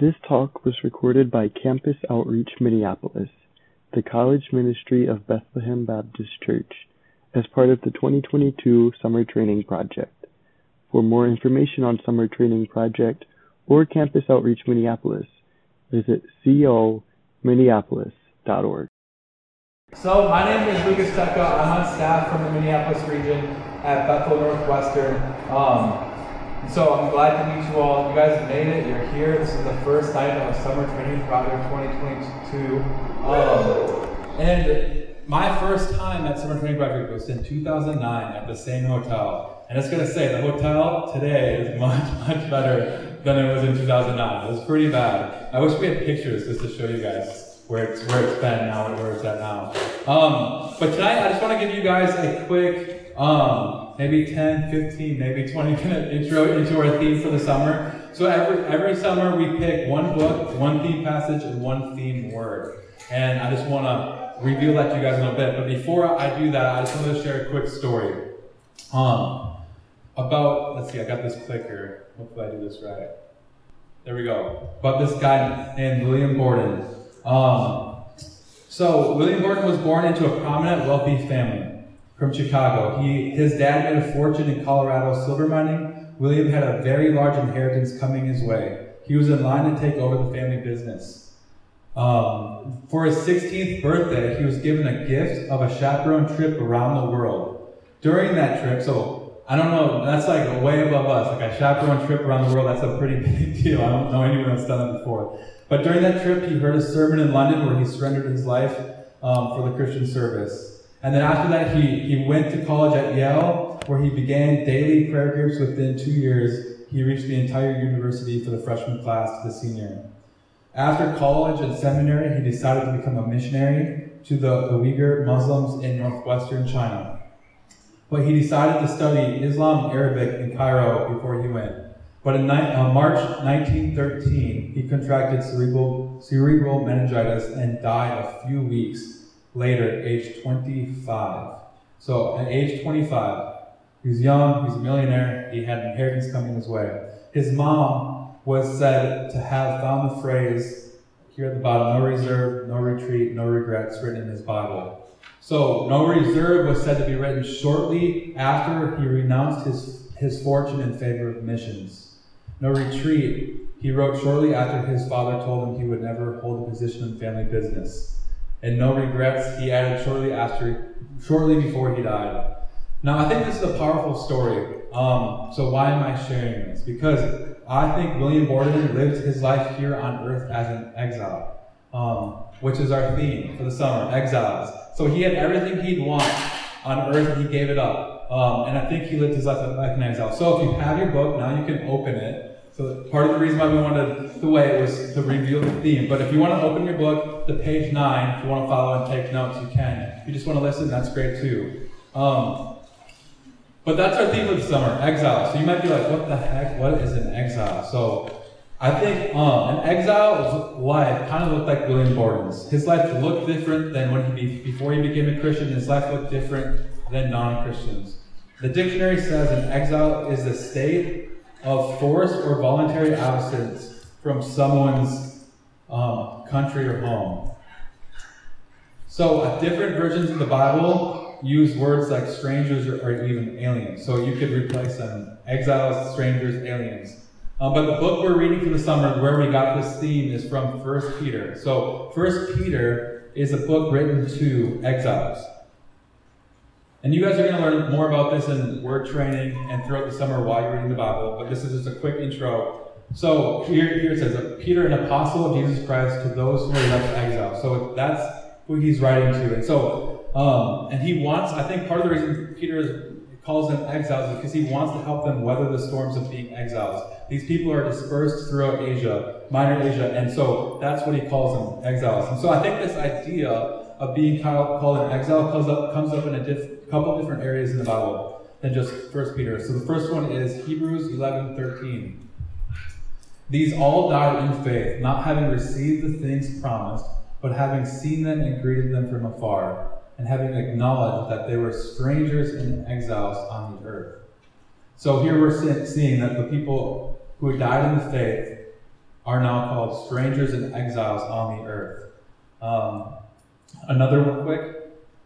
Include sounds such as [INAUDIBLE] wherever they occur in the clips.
This talk was recorded by Campus Outreach Minneapolis, the college ministry of Bethlehem Baptist Church, as part of the 2022 Summer Training Project. For more information on Summer Training Project or Campus Outreach Minneapolis, visit cominneapolis.org. So, my name is Lucas Tucka. I'm on staff from the Minneapolis region at Bethel Northwestern. Um, so, I'm glad to meet you all. You guys made it. You're here. This is the first night of Summer Training Project 2022. Um, and my first time at Summer Training Project was in 2009 at the same hotel. And I was to say, the hotel today is much, [LAUGHS] much better than it was in 2009. It was pretty bad. I wish we had pictures just to show you guys where it's where it's been now and where it's at now. Um, but tonight, I just want to give you guys a quick, um, maybe 10, 15, maybe 20 minute intro into our theme for the summer. So every every summer we pick one book, one theme passage, and one theme word. And I just want to reveal that to you guys in a bit. But before I do that, I just want to share a quick story. Um, about let's see, I got this clicker. Hopefully I do this right. There we go. About this guy named William Borden. Um, so William Borden was born into a prominent, wealthy family from Chicago. He, his dad made a fortune in Colorado silver mining. William had a very large inheritance coming his way. He was in line to take over the family business. Um, for his 16th birthday, he was given a gift of a chaperone trip around the world. During that trip, so I don't know, that's like way above us. Like a chaperone trip around the world, that's a pretty [LAUGHS] big deal. I don't know anyone that's done it before. But during that trip, he heard a sermon in London where he surrendered his life um, for the Christian service. And then after that, he, he went to college at Yale, where he began daily prayer groups. Within two years, he reached the entire university for the freshman class to the senior. After college and seminary, he decided to become a missionary to the, Uyghur Muslims in northwestern China. But he decided to study Islam and Arabic in Cairo before he went. But in uh, March 1913, he contracted cerebral, cerebral meningitis and died a few weeks later, age 25. So at age 25, he was young, he was a millionaire, he had an inheritance coming his way. His mom was said to have found the phrase here at the bottom no reserve, no retreat, no regrets written in his Bible. So, no reserve was said to be written shortly after he renounced his, his fortune in favor of missions. No retreat, he wrote shortly after his father told him he would never hold a position in family business. And no regrets, he added shortly after, shortly before he died. Now, I think this is a powerful story. Um, so, why am I sharing this? Because I think William Borden lived his life here on earth as an exile, um, which is our theme for the summer exiles. So, he had everything he'd want on earth and he gave it up. Um, and I think he lived his life like an exile. So, if you have your book, now you can open it. So part of the reason why we wanted the way was to reveal the theme. But if you want to open your book to page nine, if you want to follow and take notes, you can. If you just want to listen, that's great too. Um, but that's our theme of the summer, exile. So you might be like, what the heck? What is an exile? So I think um, an exile's life kind of looked like William Borden's. His life looked different than when he before he became a Christian. His life looked different than non-Christians. The dictionary says an exile is a state of forced or voluntary absence from someone's um, country or home. So, different versions of the Bible use words like strangers or, or even aliens. So, you could replace them exiles, strangers, aliens. Um, but the book we're reading for the summer, where we got this theme, is from First Peter. So, First Peter is a book written to exiles. And you guys are going to learn more about this in word training and throughout the summer while you're reading the Bible, but this is just a quick intro. So here, here it says, Peter, an apostle of Jesus Christ, to those who are left exile. So that's who he's writing to. And so, um, and he wants, I think part of the reason Peter calls them exiles is because he wants to help them weather the storms of being exiles. These people are dispersed throughout Asia, minor Asia, and so that's what he calls them, exiles. And so I think this idea of being called an exile comes up, comes up in a diff, couple different areas in the Bible than just First Peter. So the first one is Hebrews 11, 13. These all died in faith, not having received the things promised, but having seen them and greeted them from afar, and having acknowledged that they were strangers and exiles on the earth. So here we're seeing that the people who died in the faith are now called strangers and exiles on the earth. Um, another one quick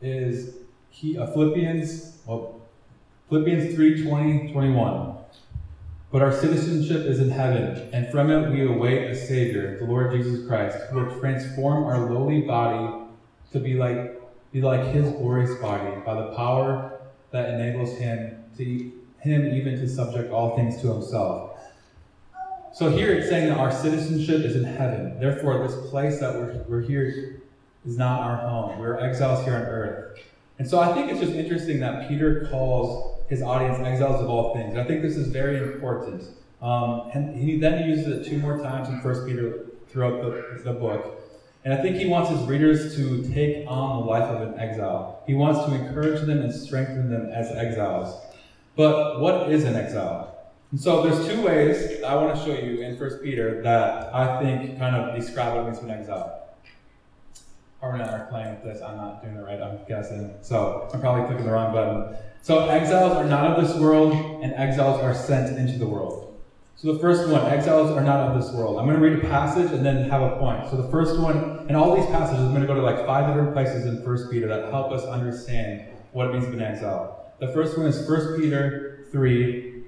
is he, uh, Philippians, well, Philippians 3 20, 21. But our citizenship is in heaven, and from it we await a Savior, the Lord Jesus Christ, who will transform our lowly body to be like be like his glorious body by the power that enables him to him even to subject all things to himself. So here it's saying that our citizenship is in heaven. Therefore, this place that we're, we're here is not our home. We're exiles here on earth. And so I think it's just interesting that Peter calls his audience exiles of all things. I think this is very important. Um, and he then uses it two more times in First Peter throughout the, the book. And I think he wants his readers to take on the life of an exile. He wants to encourage them and strengthen them as exiles. But what is an exile? And so there's two ways I want to show you in First Peter that I think kind of describe what means an exile. Harvard and I are playing with this. I'm not doing it right, I'm guessing. So I'm probably clicking the wrong button. So exiles are not of this world, and exiles are sent into the world. So the first one, exiles are not of this world. I'm going to read a passage and then have a point. So the first one, and all these passages, I'm going to go to like five different places in First Peter that help us understand what it means to be an exile. The first one is First Peter 3,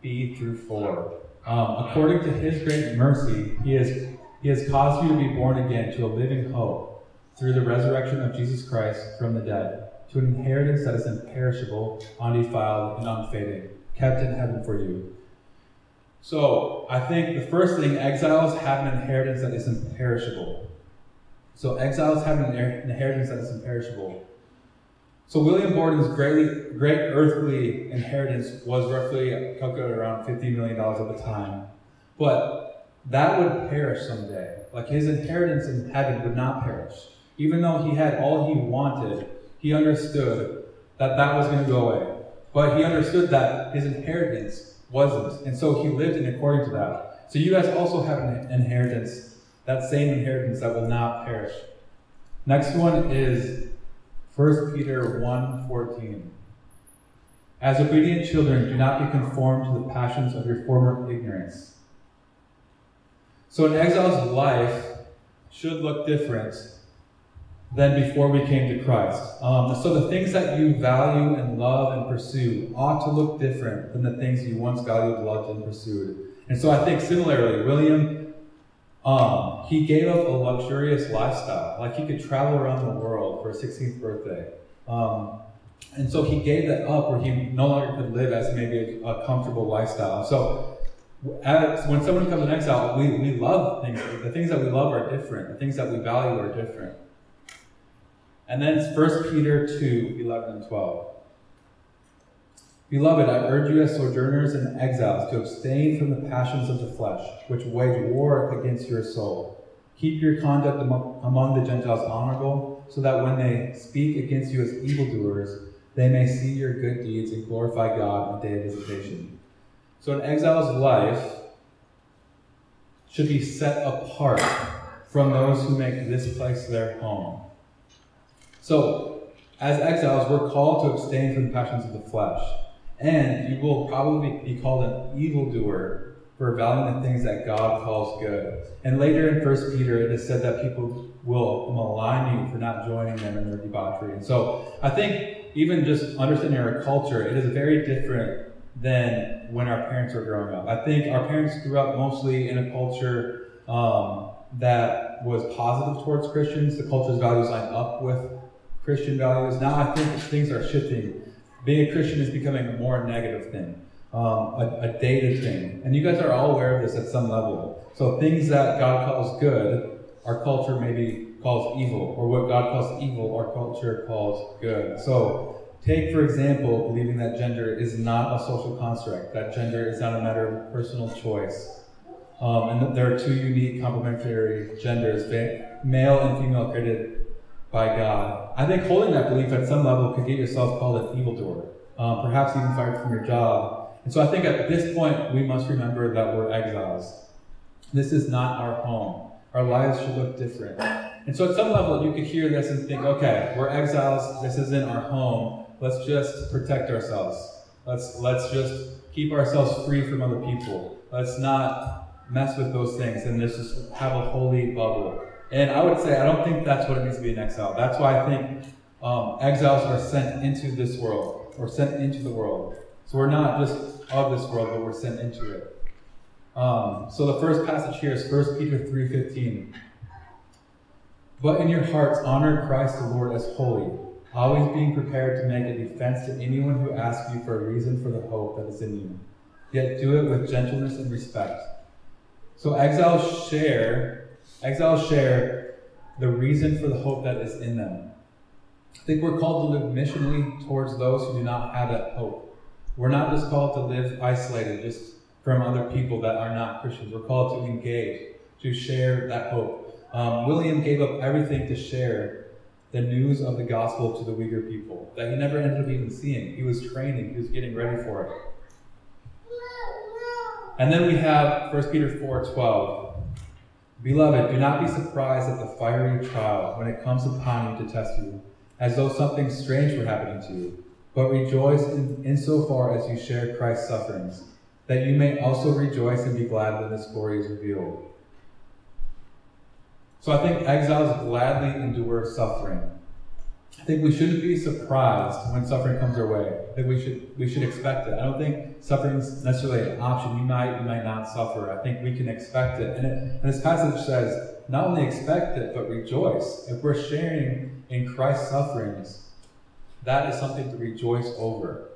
B through 4. Um, according to his great mercy, he has, he has caused you to be born again to a living hope through the resurrection of Jesus Christ from the dead, to an inheritance that is imperishable, undefiled, and unfading, kept in heaven for you so I think the first thing, exiles have an inheritance that is imperishable. So exiles have an inheritance that is imperishable. So William Borden's great, earthly inheritance was roughly calculated around $50 million at the time. But that would perish someday. Like his inheritance in heaven would not perish. Even though he had all he wanted, he understood that that was going to go away. But he understood that his inheritance wasn't. And so he lived in according to that. So you guys also have an inheritance, that same inheritance that will not perish. Next one is 1 Peter 1:14. As obedient children, do not be conformed to the passions of your former ignorance. So an exile's life should look different than before we came to Christ. Um, so the things that you value and love and pursue ought to look different than the things you once valued, loved, and pursued. And so I think similarly, William, um, he gave up a luxurious lifestyle. Like he could travel around the world for his 16th birthday. Um, and so he gave that up where he no longer could live as maybe a, a comfortable lifestyle. So as, when someone comes in exile, we, we love things. The things that we love are different. The things that we value are different. And then it's 1 Peter 2 11 and 12. Beloved, I urge you as sojourners and exiles to abstain from the passions of the flesh, which wage war against your soul. Keep your conduct among the Gentiles honorable, so that when they speak against you as evildoers, they may see your good deeds and glorify God on the day of visitation. So, an exile's life should be set apart from those who make this place their home. So, as exiles, we're called to abstain from the passions of the flesh. And you will probably be called an evildoer for valuing the things that God calls good. And later in 1 Peter, it is said that people will malign you for not joining them in their debauchery. And so I think even just understanding our culture, it is very different than when our parents were growing up. I think our parents grew up mostly in a culture um, that was positive towards Christians. The culture's values line up with Christian values. Now I think things are shifting. Being a Christian is becoming a more negative thing, um, a, a dated thing. And you guys are all aware of this at some level. So things that God calls good, our culture maybe calls evil, or what God calls evil, our culture calls good. So take, for example, believing that gender is not a social construct, that gender is not a matter of personal choice. Um, and that there are two unique complementary genders, male and female created by God. I think holding that belief at some level could get yourself called an evildoer, um, perhaps even fired from your job. And so I think at this point, we must remember that we're exiles. This is not our home. Our lives should look different. And so at some level, you could hear this and think, okay, we're exiles. This isn't our home. Let's just protect ourselves. Let's, let's just keep ourselves free from other people. Let's not mess with those things and let's just have a holy bubble. And I would say I don't think that's what it means to be an exile. That's why I think um, exiles are sent into this world or sent into the world. So we're not just of this world, but we're sent into it. Um, so the first passage here is 1 Peter 3.15. But in your hearts honor Christ the Lord as holy, always being prepared to make a defense to anyone who asks you for a reason for the hope that is in you. Yet do it with gentleness and respect. So exiles share, exiles share the reason for the hope that is in them. I think we're called to live missionally towards those who do not have that hope. We're not just called to live isolated, just from other people that are not Christians. We're called to engage, to share that hope. Um, William gave up everything to share the news of the gospel to the Uyghur people that he never ended up even seeing. He was training, he was getting ready for it. And then we have 1 Peter 4 12. Beloved, do not be surprised at the fiery trial when it comes upon you to test you, as though something strange were happening to you. But rejoice in, insofar as you share Christ's sufferings, that you may also rejoice and be glad when this glory is revealed. So I think exiles gladly endure suffering. I think we shouldn't be surprised when suffering comes our way. I think we should we should expect it. I don't think suffering is necessarily an option. You might, you might not suffer. I think we can expect it. And, it, and this passage says, not only expect it, but rejoice. If we're sharing in Christ's sufferings, that is something to rejoice over.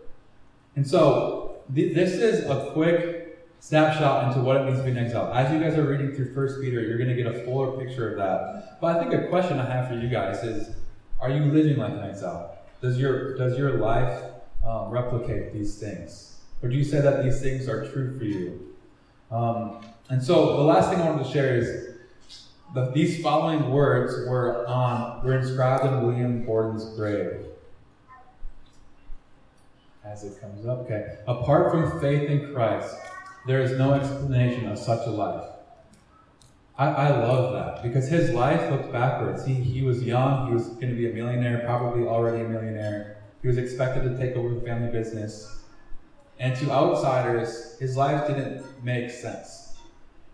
And so th- this is a quick snapshot into what it means to be an exile. As you guys are reading through First Peter, you're going to get a fuller picture of that. But I think a question I have for you guys is: Are you living like an exile? Does your does your life um, replicate these things, or do you say that these things are true for you? Um, and so the last thing I wanted to share is that these following words were on were inscribed in William Borden's grave. As it comes up, okay. Apart from faith in Christ, there is no explanation of such a life. I, I love that because his life looked backwards. He, he was young, he was going to be a millionaire, probably already a millionaire. He was expected to take over the family business. And to outsiders, his life didn't make sense.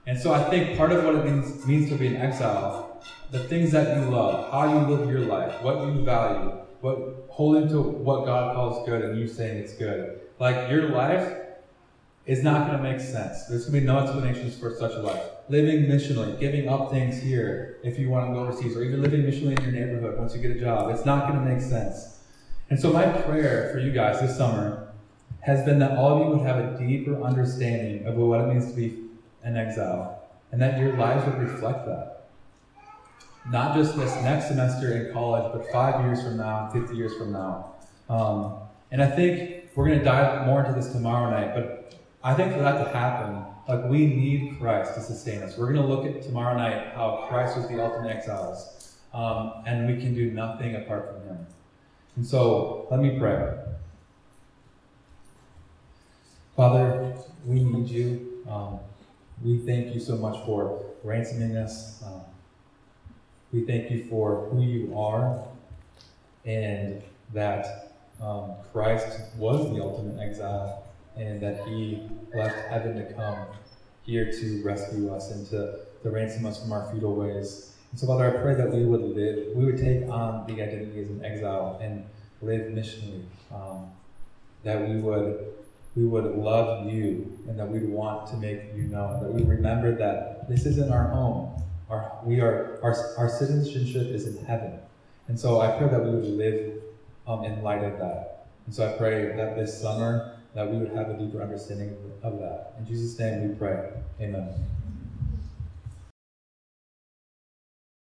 And so I think part of what it means, means to be an exile, the things that you love, how you live your life, what you value, what holding to what God calls good and you saying it's good. Like your life is not going to make sense. There's going to be no explanations for such a life. Living missionally, giving up things here if you want to go overseas, or even living missionally in your neighborhood once you get a job, it's not going to make sense. And so, my prayer for you guys this summer has been that all of you would have a deeper understanding of what it means to be an exile, and that your lives would reflect that. Not just this next semester in college, but five years from now, 50 years from now. Um, and I think we're going to dive more into this tomorrow night, but I think for that to happen, like we need Christ to sustain us. We're going to look at tomorrow night how Christ was the ultimate exiles, um, and we can do nothing apart from Him. And so, let me pray. Father, we need you. Um, we thank you so much for ransoming us. Um, we thank you for who you are and that um, Christ was the ultimate exile and that he left heaven to come here to rescue us and to, to ransom us from our futile ways. And so, Father, I pray that we would live, we would take on the identity as an exile and live missionally. Um, that we would we would love you and that we'd want to make you known. That we remember that this isn't our home. Our we are our, our citizenship is in heaven. And so I pray that we would live um, in light of that. And so I pray that this summer that we would have a deeper understanding of that. In Jesus' name we pray. Amen.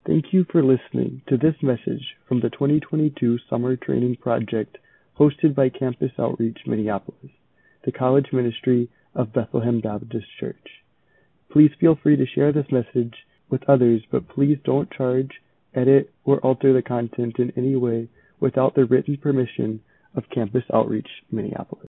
Thank you for listening to this message from the 2022 Summer Training Project hosted by Campus Outreach Minneapolis, the college ministry of Bethlehem Baptist Church. Please feel free to share this message with others, but please don't charge, edit, or alter the content in any way without the written permission of Campus Outreach Minneapolis.